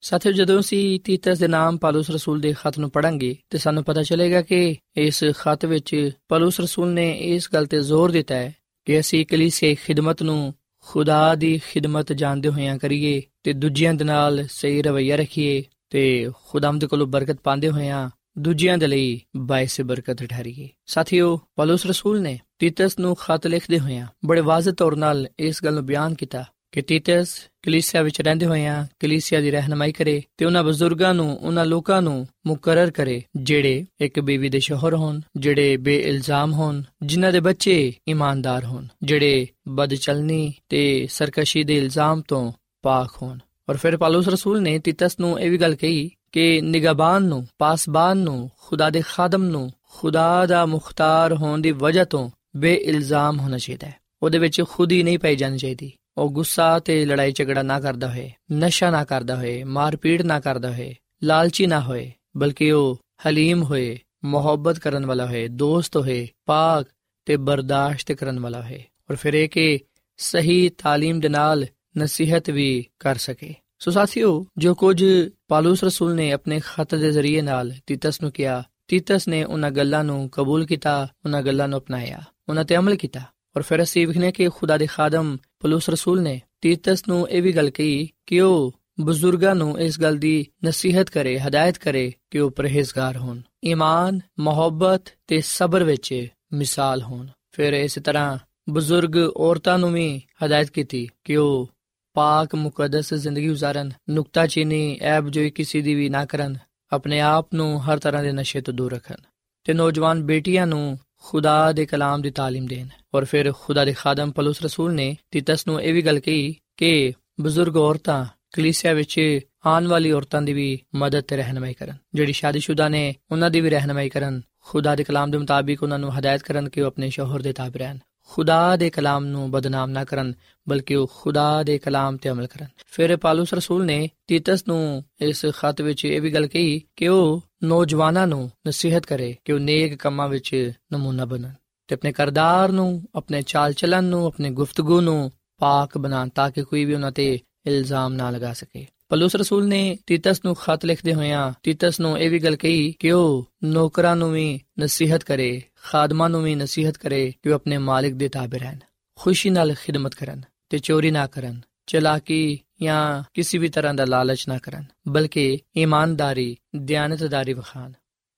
ਸਾਥੀਓ, ਜਦੋਂ ਅਸੀਂ ਤੀਤਸ ਦੇ ਨਾਮ ਪਾਲੂਸ ਰਸੂਲ ਦੇ ਖਤ ਨੂੰ ਪੜਾਂਗੇ ਤੇ ਸਾਨੂੰ ਪਤਾ ਚੱਲੇਗਾ ਕਿ ਇਸ ਖਤ ਵਿੱਚ ਪਾਲੂਸ ਰਸੂਲ ਨੇ ਇਸ ਗੱਲ ਤੇ ਜ਼ੋਰ ਦਿੱਤਾ ਹੈ ਕਿ ਅਸੀਂ ਕਲੀਸਿਆਈ ਖਿਦਮਤ ਨੂੰ ਖੁਦਾ ਦੀ ਖਿਦਮਤ ਜਾਣਦੇ ਹੋਇਆਂ ਕਰੀਏ ਤੇ ਦੂਜਿਆਂ ਦੇ ਨਾਲ ਸਹੀ ਰਵਈਆ ਰੱਖੀਏ ਤੇ ਖੁਦਾਮ ਦੇ ਕੋਲੋਂ ਬਰਕਤ ਪਾਉਂਦੇ ਹੋਇਆਂ ਦੂਜਿਆਂ ਦੇ ਲਈ ਬਾਇਸ ਬਰਕਤ ਠਹਿਰੀਏ। ਸਾਥੀਓ, ਪੌਲਸ ਰਸੂਲ ਨੇ ਤੀਤਸ ਨੂੰ ਖਤ ਲਿਖਦੇ ਹੋਇਆਂ ਬੜੇ ਵਾਜ਼ਿਹ ਤੌਰ ਨਾਲ ਇਸ ਗੱਲ ਨੂੰ ਬਿਆਨ ਕੀਤਾ ਕਿ ਤੀਤਸ ਕਲੀਸਿਆ ਵਿੱਚ ਰਹਿੰਦੇ ਹੋਇਆਂ ਕਲੀਸਿਆ ਦੀ ਰਹਿਨਮਾਈ ਕਰੇ ਤੇ ਉਹਨਾਂ ਬਜ਼ੁਰਗਾਂ ਨੂੰ, ਉਹਨਾਂ ਲੋਕਾਂ ਨੂੰ ਮੁਕਰਰ ਕਰੇ, ਜਿਹੜੇ ਇੱਕ ਬੀਵੀ ਦੇ ਸ਼ੋਹਰ ਹੋਣ, ਜਿਹੜੇ ਬੇਇਲਜ਼ਾਮ ਹੋਣ, ਜਿਨ੍ਹਾਂ ਦੇ ਬੱਚੇ ਇਮਾਨਦਾਰ ਹੋਣ, ਜਿਹੜੇ ਬਦਚਲਨੀ ਤੇ ਸਰਕਸ਼ੀ ਦੇ ਇਲਜ਼ਾਮ ਤੋਂ ਪਾਕ ਹੋਣ। ਔਰ ਫਿਰ ਪਾਲੂਸ ਰਸੂਲ ਨੇ ਤੀਤਸ ਨੂੰ ਇਹ ਵੀ ਗੱਲ ਕਹੀ ਕਿ ਨਿਗਾਬਾਨ ਨੂੰ, ਪਾਸਬਾਨ ਨੂੰ, ਖੁਦਾ ਦੇ ਖਾਦਮ ਨੂੰ, ਖੁਦਾ ਦਾ ਮੁਖਤਾਰ ਹੋਣ ਦੀ ਵਜ੍ਹਾ ਤੋਂ ਬੇਇਲਜ਼ਾਮ ਹੋਣਾ ਚਾਹੀਦਾ ਹੈ। ਉਹਦੇ ਵਿੱਚ ਖੁਦ ਹੀ ਨਹੀਂ ਪਈ ਜਾਣੀ ਚਾਹੀਦੀ। ਉਹ ਗੁੱਸਾ ਤੇ ਲੜਾਈ ਝਗੜਾ ਨਾ ਕਰਦਾ ਹੋਏ ਨਸ਼ਾ ਨਾ ਕਰਦਾ ਹੋਏ ਮਾਰਪੀਟ ਨਾ ਕਰਦਾ ਹੋਏ ਲਾਲਚੀ ਨਾ ਹੋਏ ਬਲਕਿ ਉਹ ਹਲੀਮ ਹੋਏ ਮੁਹੱਬਤ ਕਰਨ ਵਾਲਾ ਹੋਏ ਦੋਸਤ ਹੋਏ ਪਾਕ ਤੇ ਬਰਦਾਸ਼ਤ ਕਰਨ ਵਾਲਾ ਹੋਏ ਔਰ ਫਿਰ ਇਹ ਕਿ ਸਹੀ تعلیم ਦੇ ਨਾਲ ਨਸੀਹਤ ਵੀ ਕਰ ਸਕੇ ਸੋ ਸਾਥੀਓ ਜੋ ਕੁਝ ਪਾਲੂਸ ਰਸੂਲ ਨੇ ਆਪਣੇ ਖਤ ਦੇ ਜ਼ਰੀਏ ਨਾਲ ਤੀਤਸ ਨੂੰ ਕਿਹਾ ਤੀਤਸ ਨੇ ਉਹਨਾਂ ਗੱਲਾਂ ਨੂੰ ਕਬੂਲ ਕੀਤਾ ਉਹਨਾਂ ਗੱਲਾਂ ਨੂੰ ਅਪਣਾਇਆ ਉਹਨਾਂ ਤੇ ਅਮਲ ਕੀਤਾ ਔਰ ਫਿਰ ਅਸੀਂ ਵਿਖਨੇ ਕਿ ਖੁਦਾ ਦੇ ਖਾਦਮ ਪਾਲੂਸ ਰਸੂਲ ਨੇ ਤੀਤਸ ਨੂੰ ਇਹ ਵੀ ਗੱਲ ਕਹੀ ਕਿ ਉਹ ਬਜ਼ੁਰਗਾਂ ਨੂੰ ਇਸ ਗੱਲ ਦੀ ਨਸੀਹਤ ਕਰੇ ਹਦਾਇਤ ਕਰੇ ਕਿ ਉਹ ਪਰਹੇਜ਼ਗਾਰ ਹੋਣ ਈਮਾਨ ਮੁਹੱਬਤ ਤੇ ਸਬਰ ਵਿੱਚ ਮਿਸਾਲ ਹੋਣ ਫਿਰ ਇਸੇ ਤਰ੍ਹਾਂ ਬਜ਼ੁਰਗ ਔਰਤਾਂ ਨੂੰ ਵੀ ਹਦਾਇਤ ਕੀਤੀ ਕਿ ਉਹ ਪਾਕ ਮੁਕੱਦਸ ਜ਼ਿੰਦਗੀ گزارن ਨੁਕਤਾਚੀਨੀ ਐਬ ਜੋ ਕਿਸੇ ਦੀ ਵੀ ਨਾ ਕਰਨ ਆਪਣੇ ਆਪ ਨੂੰ ਹਰ ਤਰ੍ਹਾਂ ਦੇ ਨਸ਼ੇ ਤੋਂ ਦੂਰ ਰੱਖਣ ਤੇ ਨੌਜਵਾਨ ਬੇਟੀਆਂ ਨੂੰ ਖੁਦਾ ਦੇ ਕਲਾਮ ਦੀ تعلیم ਦੇਣ। ਔਰ ਫਿਰ ਖੁਦਾ ਦੇ ਖਾਦਮ ਪਲੂਸ ਰਸੂਲ ਨੇ ਤਿਤਸ ਨੂੰ ਇਹ ਵੀ ਗੱਲ ਕਹੀ ਕਿ ਬਜ਼ੁਰਗ ਔਰਤਾਂ ਕਲੀਸਿਆ ਵਿੱਚ ਆਉਣ ਵਾਲੀ ਔਰਤਾਂ ਦੀ ਵੀ ਮਦਦ ਤੇ ਰਹਿਨਮਾਈ ਕਰਨ। ਜਿਹੜੀ ਸ਼ਾਦੀशुदा ਨੇ, ਉਹਨਾਂ ਦੀ ਵੀ ਰਹਿਨਮਾਈ ਕਰਨ। ਖੁਦਾ ਦੇ ਕਲਾਮ ਦੇ ਮੁਤਾਬਿਕ ਉਹਨਾਂ ਨੂੰ ਹਦਾਇਤ ਕਰਨ ਕਿ ਉਹ ਆਪਣੇ ਸ਼ੋਹਰ ਦੇ ਤਾਬੇ ਰਹਿਣ। ਖੁਦਾ ਦੇ ਕਲਾਮ ਨੂੰ ਬਦਨਾਮ ਨਾ ਕਰਨ, ਬਲਕਿ ਉਹ ਖੁਦਾ ਦੇ ਕਲਾਮ ਤੇ ਅਮਲ ਕਰਨ। ਫਿਰ ਪਾਲੂਸ ਰਸੂਲ ਨੇ ਤੀਤਸ ਨੂੰ ਇਸ ਖਤ ਵਿੱਚ ਇਹ ਵੀ ਗੱਲ ਕਹੀ ਕਿ ਉਹ ਨੌਜਵਾਨਾਂ ਨੂੰ ਨਸੀਹਤ ਕਰੇ, ਕਿ ਉਹ ਨੇਕ ਕੰਮਾਂ ਵਿੱਚ ਨਮੂਨਾ ਬਣਨ ਤੇ ਆਪਣੇ ਕਰਦਾਰ ਨੂੰ, ਆਪਣੇ ਚਾਲ ਚਲਨ ਨੂੰ, ਆਪਣੇ ਗੁਫ਼ਤਗੂ ਨੂੰ ਪਾਕ ਬਣਾਉਣ ਤਾਂ ਕਿ ਕੋਈ ਵੀ ਉਹਨਾਂ ਤੇ ਇਲਜ਼ਾਮ ਨਾ ਲਗਾ ਸਕੇ। ਪਲੂਸ ਰਸੂਲ ਨੇ ਤੀਤਸ ਨੂੰ ਖਤ ਲਿਖਦੇ ਹੋਇਆਂ ਤੀਤਸ ਨੂੰ ਇਹ ਵੀ ਗੱਲ ਕਹੀ ਕਿ ਉਹ ਨੌਕਰਾਂ ਨੂੰ ਵੀ ਨਸੀਹਤ ਕਰੇ ਖਾਦਮਾਂ ਨੂੰ ਵੀ ਨਸੀਹਤ ਕਰੇ ਕਿ ਉਹ ਆਪਣੇ ਮਾਲਿਕ ਦੇ ਤਾਬੇ ਰਹਿਣ। ਖੁਸ਼ੀ ਨਾਲ ਖਿਦਮਤ ਕਰਨ ਤੇ ਚੋਰੀ ਨਾ ਕਰਨ, ਚਲਾਕੀ ਜਾਂ ਕਿਸੇ ਵੀ ਤਰ੍ਹਾਂ ਦਾ ਲਾਲਚ ਨਾ ਕਰਨ, ਬਲਕਿ ਇਮਾਨਦਾਰੀ, ਦਿਆਨਤਦਾਰੀ ਵਖਾਨ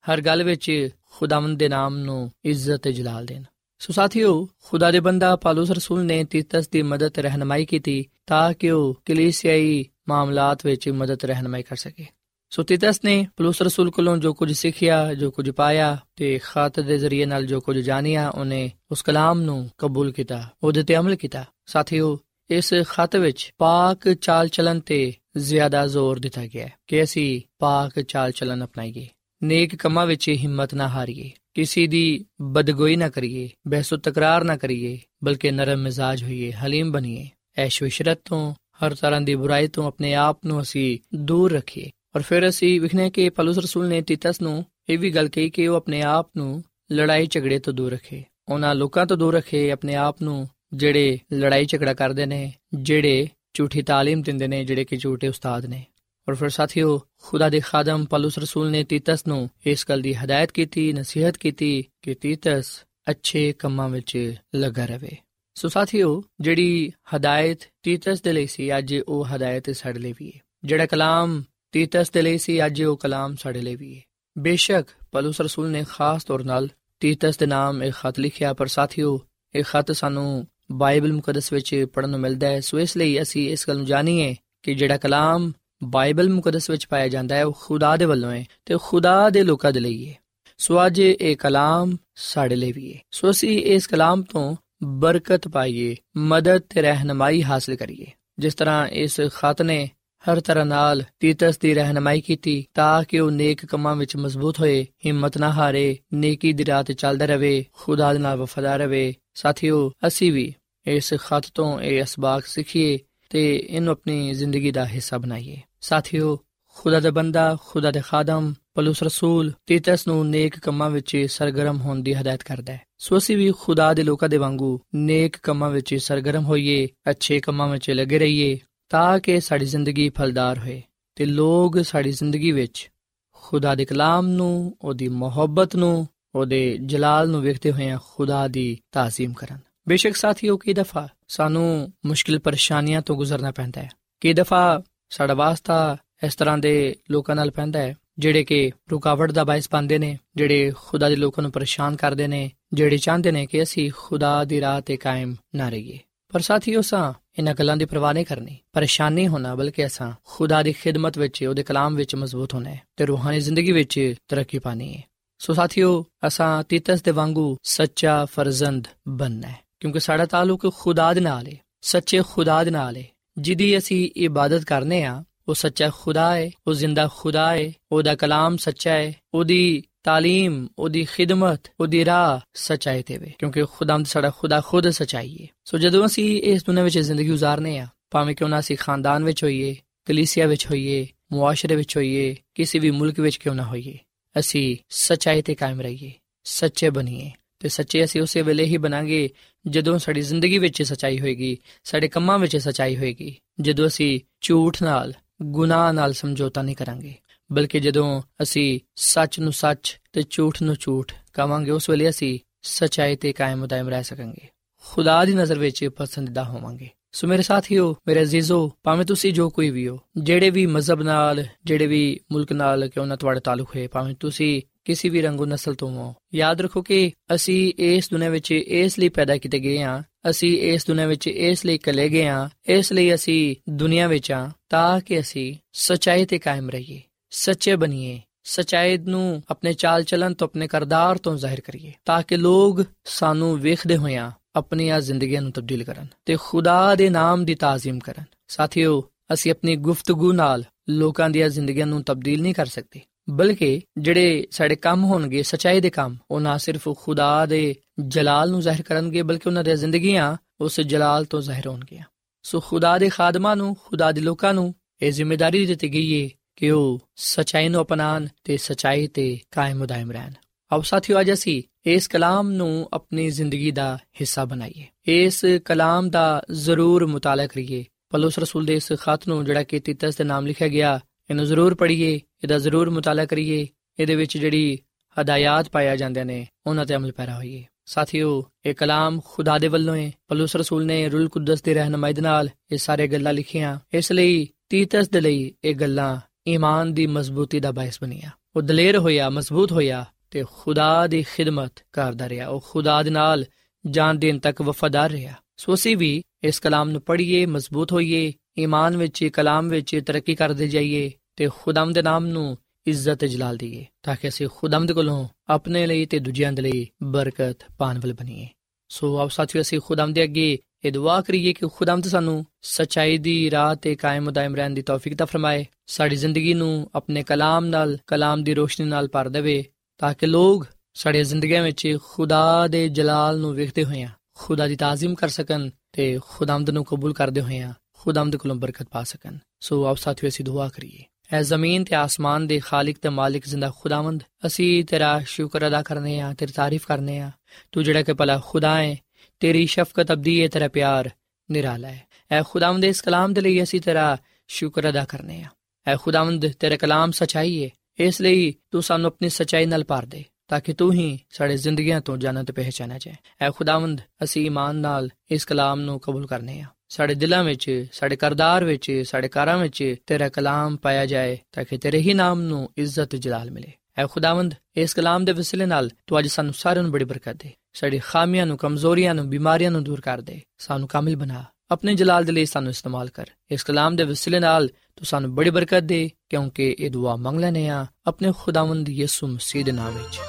ਹਰ ਗੱਲ ਵਿੱਚ ਖੁਦਾਵੰਦ ਦੇ ਨਾਮ ਨੂੰ ਇੱਜ਼ਤ ਤੇ ਜਲਾਲ ਦੇਣ। ਸੋ ਸਾਥੀਓ, ਖੁਦਾ ਦੇ ਬੰਦਾ ਪਾਲੂਸ ਰਸੂਲ ਨੇ ਤੀਤਸ ਦੀ ਮਦਦ, ਰਹਿਨਮਾਈ ਕੀਤੀ ਤਾਂ ਕਿ ਉਹ ਕਲੀਸਿਆਈ ਮਾਮਲਾਤ ਵਿੱਚ ਮਦਦ, ਰਹਿਨਮਾਈ ਕਰ ਸਕੇ। ਸੋ ਤੀਤਸ ਨੇ ਪਾਲੂਸ ਰਸੂਲ ਕੋਲੋਂ ਜੋ ਕੁਝ ਸਿੱਖਿਆ ਜੋ ਕੁਝ ਪਾਇਆ ਤੇ ਖਾਤ ਦੇ ਜ਼ਰੀਏ ਨਾਲ ਜੋ ਕੁਝ ਜਾਣਿਆ ਉਹਨੇ ਉਸ ਕਲਾਮ ਨੂੰ ਕਬੂਲ ਕੀਤਾ ਉਹਦੇ ਤੇ ਅਮਲ ਕੀਤਾ ਸਾਥੀਓ ਇਸ ਖਤ ਵਿੱਚ ਪਾਕ ਚਾਲ ਚਲਨ ਤੇ ਜ਼ਿਆਦਾ ਜ਼ੋਰ ਦਿੱਤਾ ਗਿਆ ਹੈ ਕਿ ਅਸੀਂ ਪਾਕ ਚਾਲ ਚਲਨ ਅਪਣਾਈਏ ਨੇਕ ਕੰਮਾਂ ਵਿੱਚ ਹਿੰਮਤ ਨਾ ਹਾਰੀਏ ਕਿਸੇ ਦੀ ਬਦਗੋਈ ਨਾ ਕਰੀਏ ਬਹਿਸੋ ਤਕਰਾਰ ਨਾ ਕਰੀਏ ਬਲਕਿ ਨਰਮ ਮਿਜ਼ਾਜ ਹੋਈਏ ਹਲੀਮ ਬਣੀਏ ਐਸ਼ ਵਿਸ਼ਰਤ ਤੋਂ ਹਰ ਤਰ੍ਹਾਂ ਦੀ ਬੁਰਾਈ ਤੋਂ ਆਪਣੇ ਆਪ ਨੂੰ ਅਸੀਂ ਦੂਰ ਰੱਖੀਏ ਔਰ ਫਿਰ ਅਸੀਂ ਵਿਖਨੇ ਕਿ ਪਲੂਸ ਰਸੂਲ ਨੇ ਤੀਤਸ ਨੂੰ ਇਹ ਵੀ ਗੱਲ ਕਹੀ ਕਿ ਉਹ ਆਪਣੇ ਆਪ ਨੂੰ ਲੜਾਈ ਝਗੜੇ ਤੋਂ ਦੂਰ ਰੱਖੇ। ਉਹਨਾਂ ਲੋਕਾਂ ਤੋਂ ਦੂਰ ਰੱਖੇ, ਆਪਣੇ ਆਪ ਨੂੰ ਜਿਹੜੇ ਲੜਾਈ ਝਗੜਾ ਕਰਦੇ ਨੇ, ਜਿਹੜੇ ਝੂਠੀ ਤਾਲੀਮ ਦਿੰਦੇ ਨੇ, ਜਿਹੜੇ ਕਿ ਝੂਠੇ ਉਸਤਾਦ ਨੇ। ਔਰ ਫਿਰ ਸਾਥੀਓ, ਖੁਦਾ ਦੇ ਖਾਦਮ ਪਲੂਸ ਰਸੂਲ ਨੇ ਤੀਤਸ ਨੂੰ ਇਸ ਗੱਲ ਦੀ ਹਦਾਇਤ ਕੀਤੀ, ਨਸੀਹਤ ਕੀਤੀ ਕਿ ਤੀਤਸ ਅੱਛੇ ਕੰਮਾਂ ਵਿੱਚ ਲੱਗਾ ਰਵੇ ਸੋ ਸਾਥੀਓ, ਜਿਹੜੀ ਹਦਾਇਤ ਤੀਤਸ ਦੇ ਲਈ ਸੀ, ਅੱਜ ਉਹ ਹਦਾਇਤ ਸਾਡੇ ਲਈ ਵੀ ਹੈ। ਜਿਹੜਾ ਕਲਾਮ ਤੀਤਸ ਦੇ ਲਈ ਸੀ ਅੱਜ ਉਹ ਕਲਾਮ ਸਾਡੇ ਲਈ ਵੀ ਹੈ। ਬੇਸ਼ੱਕ ਪਲੂਸ ਰਸੂਲ ਨੇ ਖਾਸ ਤੌਰ ਨਾਲ ਤੀਤਸ ਦੇ ਨਾਮ ਇੱਕ ਖਤ ਲਿਖਿਆ, ਪਰ ਸਾਥੀਓ, ਇਹ ਖਤ ਸਾਨੂੰ ਬਾਈਬਲ ਮੁਕੱਦਸ ਵਿੱਚ ਪੜਨ ਨੂੰ ਮਿਲਦਾ ਹੈ। ਸੋ ਇਸ ਲਈ ਅਸੀਂ ਇਸ ਗੱਲ ਨੂੰ ਜਾਣੀਏ ਕਿ ਜਿਹੜਾ ਕਲਾਮ ਬਾਈਬਲ ਮੁਕੱਦਸ ਵਿੱਚ ਪਾਇਆ ਜਾਂਦਾ ਹੈ, ਉਹ ਖੁਦਾ ਦੇ ਵੱਲੋਂ ਹੈ ਤੇ ਖੁਦਾ ਦੇ ਲੋਕਾਂ ਦੇ ਲਈ ਹੈ। ਸੋ ਅੱਜ ਇਹ ਕਲਾਮ ਸਾਡੇ ਲਈ ਵੀ ਹੈ। ਸੋ ਅਸੀਂ ਇਸ ਕਲਾਮ ਤੋਂ ਬਰਕਤ ਪਾਈਏ, ਮਦਦ ਤੇ ਰਹਿਨਮਾਈ ਹਾਸਲ ਕਰੀਏ। ਜਿਸ ਤਰ੍ਹਾਂ ਇਸ ਖਤ ਨੇ ਹਰ ਤਰ੍ਹਾਂ ਨਾਲ ਤੀਤਸ ਦੀ ਰਹਿਨਮਾਈ ਕੀਤੀ ਤਾਂ ਕਿ ਉਹ ਨੇਕ ਕੰਮਾਂ ਵਿੱਚ ਮਜ਼ਬੂਤ ਹੋਏ, ਹਿੰਮਤ ਨਾ ਹਾਰੇ, ਨੇਕੀ ਦੀ ਰਾਹ ਤੇ ਚੱਲਦਾ ਰਹੇ, ਖੁਦਾ ਦੇ ਨਾਲ ਵਫਾਦਾਰ ਰਹੇ। ਸਾਥੀਓ, ਅਸੀਂ ਵੀ ਇਸ ਖਤ ਤੋਂ ਇਹ ਅਸਬਾਕ ਸਿੱਖੀਏ ਤੇ ਇਹਨੂੰ ਆਪਣੀ ਜ਼ਿੰਦਗੀ ਦਾ ਹਿੱਸਾ ਬਣਾਈਏ। ਸਾਥੀਓ, ਖੁਦਾ ਦਾ ਬੰਦਾ, ਖੁਦਾ ਦੇ ਖਾਦਮ, ਪਲੂਸ ਰਸੂਲ, ਤੀਤਸ ਨੂੰ ਨੇਕ ਕੰਮਾਂ ਵਿੱਚ ਸਰਗਰਮ ਹੋਣ ਦੀ ਹਦਾਇਤ ਕਰਦਾ ਹੈ। ਸੋ ਅਸੀਂ ਵੀ ਖੁਦਾ ਦੇ ਲੋਕਾਂ ਦੇ ਵਾਂਗੂ ਨੇਕ ਕੰਮਾਂ ਵਿੱਚ ਸਰਗਰਮ ਹੋਈਏ, ਅੱਛੇ ਕੰਮਾਂ ਵਿੱਚ ਲੱਗੇ ਰਹੀਏ ਤਾਂ ਕਿ ਸਾਡੀ ਜ਼ਿੰਦਗੀ ਫਲਦਾਰ ਹੋਏ ਤੇ ਲੋਕ ਸਾਡੀ ਜ਼ਿੰਦਗੀ ਵਿੱਚ ਖੁਦਾ ਦੇ ਕਲਾਮ ਨੂੰ, ਉਹਦੀ ਮੁਹੱਬਤ ਨੂੰ, ਉਹਦੇ ਜਲਾਲ ਨੂੰ ਵੇਖਦੇ ਹੋਏ ਖੁਦਾ ਦੀ ਤਾਜ਼ੀਮ ਕਰਨ। ਬੇਸ਼ੱਕ ਸਾਥੀਓ, ਕਈ ਦਫਾ ਸਾਨੂੰ ਮੁਸ਼ਕਿਲ ਪਰੇਸ਼ਾਨੀਆਂ ਤੋਂ ਗੁਜ਼ਰਨਾ ਪੈਂਦਾ ਹੈ। ਕਈ ਦਫਾ ਸਾਡਾ ਵਾਸਤਾ ਇਸ ਤਰ੍ਹਾਂ ਦੇ ਲੋਕਾਂ ਨਾਲ ਪੈਂਦਾ ਹੈ, ਜਿਹੜੇ ਕਿ ਰੁਕਾਵਟ ਦਾ ਬਾਇਸ ਪਾਉਂਦੇ ਨੇ, ਜਿਹੜੇ ਖੁਦਾ ਦੇ ਲੋਕਾਂ ਨੂੰ ਪਰੇਸ਼ਾਨ ਕਰਦੇ ਨੇ, ਜਿਹੜੇ ਚਾਹੁੰਦੇ ਨੇ ਕਿ ਅਸੀਂ ਖੁਦਾ ਦੀ ਰਾਹ ਤੇ ਕਾਇਮ ਨਾ ਰਹੀਏ। ਪਰ ਸਾਥੀਓ ਸਾਂ ਇਹਨਾਂ ਗੱਲਾਂ ਦੀ ਪਰਵਾਹ ਨਹੀਂ ਕਰਨੀ। ਪਰੇਸ਼ਾਨੀ ਹੋਣਾ, ਬਲਕਿ ਅਸਾਂ ਖੁਦਾ ਦੀ ਖਿਦਮਤ ਵਿੱਚ, ਉਹਦੇ ਕਲਾਮ ਵਿੱਚ ਮਜ਼ਬੂਤ ਹੋਣਾ ਹੈ ਤੇ ਰੂਹਾਨੀ ਜ਼ਿੰਦਗੀ ਵਿੱਚ ਤਰੱਕੀ ਪਾਣੀ ਹੈ। ਸੋ ਸਾਥੀਓ, ਅਸਾਂ ਤੀਤਸ ਦੇ ਵਾਂਗੂ ਸੱਚਾ ਫਰਜ਼ੰਦ ਬਣਨਾ ਹੈ, ਕਿਉਂਕਿ ਸਾਡਾ ਤਾਲੁਕ ਖੁਦਾ ਦੇ ਨਾਲ ਹੈ, ਸੱਚੇ ਖੁਦਾ ਦੇ ਨਾਲ ਹੈ। ਜਿਹਦੀ ਅਸੀਂ ਇਬਾਦਤ ਕਰਨੇ ਆ, ਉਹ ਸੱਚਾ ਖੁਦਾ ਹੈ, ਉਹ ਜ਼ਿੰਦਾ ਖੁਦਾ ਹੈ, ਉਹਦਾ ਕਲਾਮ ਸੱਚਾ ਹੈ, ਉਹਦੀ تعلیم ਉਹਦੀ ਖਿਦਮਤ ਉਹਦੀ ਰਾਹ ਸਚਾਈ ਤੇ ਵੇ ਕਿਉਂਕਿ ਖੁਦਾਮ ਸਾਡਾ ਖੁਦਾ ਖੁਦ ਸਚਾਈ ਹੈ ਸੋ ਜਦੋਂ ਅਸੀਂ ਇਸ ਦੁਨੀਆਂ ਵਿੱਚ ਜ਼ਿੰਦਗੀ گزارਨੇ ਆ ਭਾਵੇਂ ਕਿਉਂ ਨਾ ਅਸੀਂ ਖਾਨਦਾਨ ਵਿੱਚ ਹੋਈਏ ਕਲੀਸਿਆ ਵਿੱਚ ਹੋਈਏ ਮੁਆਸ਼ਰੇ ਵਿੱਚ ਹੋਈਏ ਕਿਸੇ ਵੀ ਮੁਲਕ ਵਿੱਚ ਕਿਉਂ ਨਾ ਹੋਈਏ ਅਸੀਂ ਸਚਾਈ ਤੇ ਕਾਇਮ ਰਹੀਏ ਸੱਚੇ ਬਣੀਏ ਤੇ ਸੱਚੇ ਅਸੀਂ ਉਸੇ ਵੇਲੇ ਹੀ ਬਣਾਂਗੇ ਜਦੋਂ ਸਾਡੀ ਜ਼ਿੰਦਗੀ ਵਿੱਚ ਸਚਾਈ ਹੋਏਗੀ ਸਾਡੇ ਕੰਮਾਂ ਵਿੱਚ ਸਚਾਈ ਹੋਏਗੀ ਜਦੋਂ ਅਸੀਂ ਝੂਠ ਨਾਲ ਗੁਨਾਹ ਨਾਲ ਸਮਝੌਤਾ ਨਹੀਂ ਕਰਾਂਗੇ ਬਲਕਿ ਜਦੋਂ ਅਸੀਂ ਸੱਚ ਨੂੰ ਸੱਚ ਤੇ ਝੂਠ ਨੂੰ ਝੂਠ ਕਵਾਂਗੇ ਉਸ ਵੇਲੇ ਅਸੀਂ ਸਚਾਈ ਤੇ ਕਾਇਮ ਦائم ਰਹਿ ਸਕਾਂਗੇ। ਖੁਦਾ ਦੀ ਨਜ਼ਰ ਵਿੱਚ ਪਸੰਦੀਦਾ ਹੋਵਾਂਗੇ। ਸੋ ਮੇਰੇ ਸਾਥੀਓ, ਮੇਰੇ ਅਜ਼ੀਜ਼ੋ, ਭਾਵੇਂ ਤੁਸੀਂ ਜੋ ਕੋਈ ਵੀ ਹੋ, ਜਿਹੜੇ ਵੀ ਮਜ਼ਹਬ ਨਾਲ, ਜਿਹੜੇ ਵੀ ਮੁਲਕ ਨਾਲ ਕਿਉਂ ਨਾ ਤੁਹਾਡਾ ਤਾਲੁਕ ਹੈ ਭਾਵੇਂ ਤੁਸੀਂ ਕਿਸੇ ਵੀ ਰੰਗੋ ਨਸਲ ਤੋਂ ਹੋ, ਯਾਦ ਰੱਖੋ ਕਿ ਅਸੀਂ ਇਸ ਦੁਨੀਆਂ ਵਿੱਚ ਇਸ ਲਈ ਪੈਦਾ ਕੀਤੇ ਗਏ ਹਾਂ, ਅਸੀਂ ਇਸ ਦੁਨੀਆਂ ਵਿੱਚ ਇਸ ਲਈ ਕਲੇ ਗਏ ਹਾਂ, ਇਸ ਲਈ ਅਸੀਂ ਦੁਨੀਆਂ ਵਿੱਚ ਹਾਂ, ਤਾਂ ਕਿ ਅਸੀਂ ਸਚਾਈ ਤੇ ਕਾਇਮ ਰਹੀਏ। ਸੱਚੇ ਬਣੀਏ ਸਚਾਈ ਨੂੰ ਆਪਣੇ ਚਾਲ ਚਲਨ ਤੋਂ ਆਪਣੇ ਕਰਦਾਰ ਤੋਂ ਜ਼ਾਹਿਰ ਕਰੀਏ, ਤਾਂ ਕਿ ਲੋਕ ਸਾਨੂੰ ਵੇਖਦੇ ਹੋਇਆਂ ਆਪਣੀਆਂ ਜ਼ਿੰਦਗੀਆਂ ਨੂੰ ਤਬਦੀਲ ਕਰਨ ਤੇ ਖੁਦਾ ਦੇ ਨਾਮ ਦੀ ਤਾਜ਼ੀਮ ਕਰਨ। ਸਾਥੀਓ, ਅਸੀਂ ਆਪਣੀ ਗੁਫ਼ਤਗੂ ਨਾਲ ਲੋਕਾਂ ਦੀਆਂ ਜ਼ਿੰਦਗੀਆਂ ਨੂੰ ਤਬਦੀਲ ਨਹੀਂ ਕਰ ਸਕਦੇ, ਬਲਕਿ ਜਿਹੜੇ ਸਾਡੇ ਕੰਮ ਹੋਣਗੇ, ਸਚਾਈ ਦੇ ਕੰਮ, ਉਹ ਨਾ ਸਿਰਫ ਖੁਦਾ ਦੇ ਜਲਾਲ ਨੂੰ ਜ਼ਾਹਿਰ ਕਰਨਗੇ, ਬਲਕਿ ਉਹਨਾਂ ਦੀਆਂ ਜ਼ਿੰਦਗੀਆਂ ਉਸ ਜਲਾਲ ਤੋਂ ਜ਼ਾਹਿਰ ਹੋਣਗੀਆਂ। ਸੋ ਖੁਦਾ ਦੇ ਖਾਦਮਾਂ ਨੂੰ, ਖੁਦਾ ਦੇ ਲੋਕਾਂ ਨੂੰ ਇਹ ਜ਼ਿੰਮੇਵਾਰੀ ਦਿੱਤੀ ਗਈ ਹੈ ਕਿ ਉਹ ਸਚਾਈ ਨੂੰ ਅਪਣਾਣ ਤੇ ਸਚਾਈ ਤੇ ਕਾਇਮ ਉਦਾਇਮ ਰਹਿਣ। ਆਓ ਸਾਥੀਓ, ਅੱਜ ਅਸੀਂ ਇਸ ਕਲਾਮ ਨੂੰ ਆਪਣੀ ਜ਼ਿੰਦਗੀ ਦਾ ਹਿੱਸਾ ਬਣਾਈਏ। ਇਸ ਕਲਾਮ ਦਾ ਜ਼ਰੂਰ ਮੁਤਾਲਾ ਕਰੀਏ। ਪਲੂਸ ਰਸੂਲ ਦੇ ਇਸ ਖਤ ਨੂੰ, ਜਿਹੜਾ ਕਿ ਤਿਤਸ ਦੇ ਨਾਮ ਲਿਖਿਆ ਗਿਆ, ਇਹਨੂੰ ਜ਼ਰੂਰ ਪੜ੍ਹੀਏ, ਇਹਦਾ ਜ਼ਰੂਰ ਮੁਤਾਲਾ ਕਰੀਏ। ਇਹਦੇ ਵਿੱਚ ਜਿਹੜੀ ਹਦਾਇਤ ਪਾਇਆ ਜਾਂਦੇ ਨੇ, ਉਹਨਾਂ ਤੇ ਅਮਲ ਪੈਰਾ ਹੋਈਏ। ਸਾਥੀਓ, ਇਹ ਕਲਾਮ ਖੁਦਾ ਦੇ ਵੱਲੋਂ ਹੈ ਪਲੂਸ ਰਸੂਲ ਨੇ ਰੂਲ ਕੁਦਸ ਦੀ ਰਹਿਨਮਾਈ ਦੇ ਨਾਲ ਇਹ ਸਾਰੇ ਗੱਲਾਂ ਲਿਖੀਆਂ। ਇਸ ਲਈ ਤੀਤਸ ਦੇ ਲਈ ਇਹ ਗੱਲਾਂ ਈਮਾਨ ਦੀ ਮਜ਼ਬੂਤੀ ਦਾ ਬਾਇਸ ਬਣੀਆਂ। ਉਹ ਦਲੇਰ ਹੋਇਆ, ਮਜ਼ਬੂਤ ਹੋਇਆ ਤੇ ਖੁਦਾ ਦੀ ਖਿਦਮਤ ਕਰਦਾ ਰਿਹਾ। ਉਹ ਖੁਦਾ ਦੇ ਨਾਲ ਜਾਨ ਦੇਣ ਤੱਕ ਵਫਾਦਾਰ ਰਿਹਾ। ਸੋ ਅਸੀਂ ਵੀ ਇਸ ਕਲਾਮ ਨੂੰ ਪੜ੍ਹੀਏ, ਮਜ਼ਬੂਤ ਹੋਈਏ, ਈਮਾਨ ਵਿੱਚ, ਕਲਾਮ ਵਿੱਚ ਤਰੱਕੀ ਕਰਦੇ ਜਾਈਏ ਤੇ ਖੁਦਾਮ ਦੇ ਨਾਮ ਨੂੰ ਇੱਜ਼ਤ ਜਲਾਲ ਦਈਏ ਤਾਂ ਕਿ ਅਸੀਂ ਖੁਦਾਮ ਦੇ ਕੋਲੋਂ ਆਪਣੇ ਲਈ ਤੇ ਦੂਜਿਆਂ ਦੇ ਲਈ ਬਰਕਤ ਪਾਣ ਵਾਲੇ ਬਣੀਏ। ਸੋ ਆਪ ਸਾਥੀਓ, ਅਸੀਂ ਖੁਦਾਮ ਦੇ ਅੱਗੇ ਇਹ ਦੁਆ ਕਰੀਏ ਕਿ ਖੁਦਾਵੰਦ ਸਾਨੂੰ ਸਚਾਈ ਦੀ ਰਾਹ ਤੇ ਕਾਇਮ ਦائم ਰਹਿਣ ਦੀ ਤੌਫੀਕ ਤਾ ਫਰਮਾਏ, ਸਾਡੀ ਜ਼ਿੰਦਗੀ ਨੂੰ ਆਪਣੇ ਕਲਾਮ ਨਾਲ, ਕਲਾਮ ਦੀ ਰੋਸ਼ਨੀ ਨਾਲ ਭਰ ਦੇਵੇ, ਤਾਂ ਕਿ ਲੋਕ ਸਾਡੀ ਜ਼ਿੰਦਗੀਆਂ ਵਿੱਚ ਖੁਦਾ ਦੇ ਜਲਾਲ ਨੂੰ ਵੇਖਦੇ ਹੋਏ ਆ, ਖੁਦਾ ਦੀ ਤਾਜ਼ੀਮ ਕਰ ਸਕਣ ਤੇ ਖੁਦਾਵੰਦ ਨੂੰ ਕਬੂਲ ਕਰਦੇ ਹੋਏ ਆ ਖੁਦਾਵੰਦ ਕੋਲੋਂ ਬਰਕਤ ਪਾ ਸਕਣ। ਸੋ ਆਪ ਸਾਥੀਓ, ਅਸੀਂ ਦੁਆ ਕਰੀਏ। ਐ ਜ਼ਮੀਨ ਤੇ ਆਸਮਾਨ ਦੇ ਖਾਲਕ ਤੇ ਮਾਲਿਕ ਜ਼ਿੰਦਾ ਖੁਦਾਵੰਦ, ਅਸੀਂ ਤੇਰਾ ਸ਼ੁਕਰ ਅਦਾ ਕਰਨੇ ਆ, ਤੇਰੀ ਤਾਰੀਫ ਕਰਨੇ ਆ। ਤੂੰ ਜਿਹੜਾ ਕਿ ਭਲਾ ਖੁਦਾ ਹੈ ਤੇਰੀ ਸ਼ਫਕਤ ਅਬਦੀ ਹੈ ਤੇਰਾ ਪਿਆਰ ਨਿਰਾਲਾ ਹੈ। ਐ ਖੁਦਾਵੰਦ ਇਸ ਕਲਾਮ ਦੇ ਲਈ ਅਸੀਂ ਤੇਰਾ ਸ਼ੁਕਰ ਅਦਾ ਕਰਨੇ ਆ। ਐ ਖੁਦਾਵੰਦ ਤੇਰਾ ਕਲਾਮ ਸਚਾਈ ਹੈ ਇਸ ਲਈ ਤੂੰ ਸਾਨੂੰ ਆਪਣੀ ਸਚਾਈ ਨਾਲ ਭਰ ਦੇ, ਤਾਂ ਕਿ ਤੂੰ ਹੀ ਸਾਡੇ ਜ਼ਿੰਦਗੀਆਂ ਤੋਂ ਜਨਤ ਪਹਿਚਾਨਿਆ ਜਾਏ। ਐ ਖੁਦਾਵੰਦ, ਅਸੀਂ ਈਮਾਨ ਨਾਲ ਇਸ ਕਲਾਮ ਨੂੰ ਕਬੂਲ ਕਰਨੇ ਆ। ਸਾਡੇ ਦਿਲਾਂ ਵਿੱਚ, ਸਾਡੇ ਕਰਦਾਰ ਵਿੱਚ, ਸਾਡੇ ਕਾਰਾਂ ਵਿੱਚ ਤੇਰਾ ਕਲਾਮ ਪਾਇਆ ਜਾਏ, ਤਾਂ ਕਿ ਤੇਰੇ ਹੀ ਨਾਮ ਨੂੰ ਇੱਜ਼ਤ ਜਲਾਲ ਮਿਲੇ। ਐ ਖੁਦਾਵੰਦ, ਇਸ ਕਲਾਮ ਦੇ ਵਸਿਲੇ ਨਾਲ ਤੂੰ ਅੱਜ ਸਾਨੂੰ ਸਾਰਿਆਂ ਨੂੰ ਬੜੀ ਬਰਕਤ ਦੇ। ਸਾਡੀ ਖਾਮੀਆਂ ਨੂੰ, ਕਮਜ਼ੋਰੀਆਂ ਨੂੰ, ਬਿਮਾਰੀਆਂ ਨੂੰ ਦੂਰ ਕਰ ਦੇ। ਸਾਨੂੰ ਕਾਮਿਲ ਬਣਾ। ਆਪਣੇ ਜਲਾਲ ਦੇ ਲਈ ਸਾਨੂੰ ਇਸਤੇਮਾਲ ਕਰ। ਇਸ ਕਲਾਮ ਦੇ ਵਸਿਲੇ ਨਾਲ ਤੂੰ ਸਾਨੂੰ ਬੜੀ ਬਰਕਤ ਦੇ, ਕਿਉਂਕਿ ਇਹ ਦੁਆ ਮੰਗ ਲੈਨੇ ਆ ਆਪਣੇ ਖੁਦਾਵੰਦ ਯਿਸੂ ਮਸੀਹ ਦੇ ਨਾਮ ਵਿੱਚ।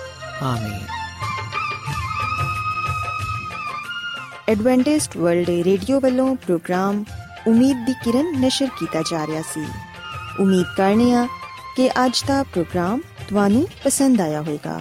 ਆਮੀਨ। ਐਡਵੈਂਟਿਸਟ ਵਰਲਡ ਰੇਡੀਓ ਵੱਲੋਂ ਪ੍ਰੋਗਰਾਮ ਉਮੀਦ ਦੀ ਕਿਰਨ ਨਿਸ਼ਰ ਕੀਤਾ ਜਾ ਰਿਹਾ ਸੀ। ਉਮੀਦ ਕਰਨੇ ਆ ਕਿ ਅੱਜ ਦਾ ਪ੍ਰੋਗਰਾਮ ਤੁਹਾਨੂੰ ਪਸੰਦ ਆਇਆ ਹੋਵੇਗਾ।